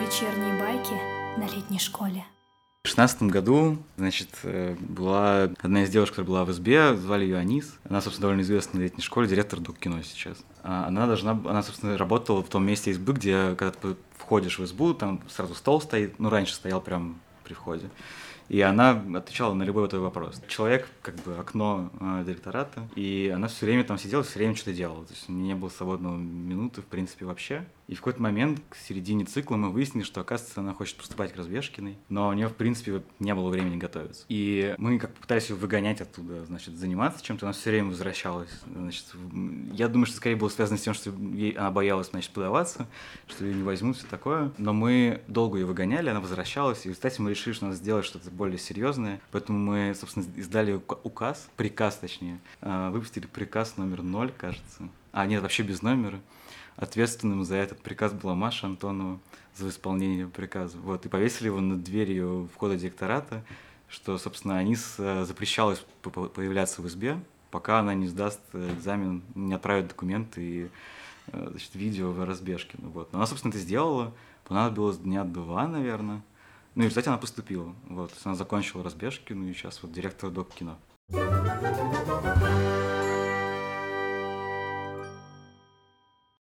Вечерние байки на летней школе. В шестнадцатом году, значит, э, была одна из девушек, которая была в СБ, звали ее Анис. Она, собственно, довольно известна на летней школе, директор Док кино сейчас. А Она должна, она, собственно, работала в том месте избы, где, когда ты входишь в избу, там сразу стол стоит, ну, раньше стоял прям при входе. И она отвечала на любой твой вопрос. Человек, как бы, окно э, директората, и она все время там сидела, все время что-то делала. То есть у меня не было свободного минуты, в принципе, вообще. И в какой-то момент, к середине цикла, мы выяснили, что, оказывается, она хочет поступать к Разбежкиной, но у нее, в принципе, не было времени готовиться. И мы как пытались ее выгонять оттуда, значит, заниматься чем-то, она все время возвращалась. Значит, я думаю, что скорее было связано с тем, что ей, она боялась, значит, подаваться, что ее не возьмут, все такое. Но мы долго ее выгоняли, она возвращалась, и, кстати, мы решили, что надо сделать что-то более серьезное. Поэтому мы, собственно, издали указ, приказ, точнее, а, выпустили приказ номер ноль, кажется. А, нет, вообще без номера ответственным за этот приказ была Маша Антонова за исполнение приказа. Вот, и повесили его над дверью входа директората, что, собственно, Анис э, запрещалось появляться в избе, пока она не сдаст э, экзамен, не отправит документы и э, значит, видео в разбежке. Ну, вот. Но она, собственно, это сделала. Понадобилось дня два, наверное. Ну и, кстати, она поступила. Вот. Она закончила разбежки, ну и сейчас вот директор док кино.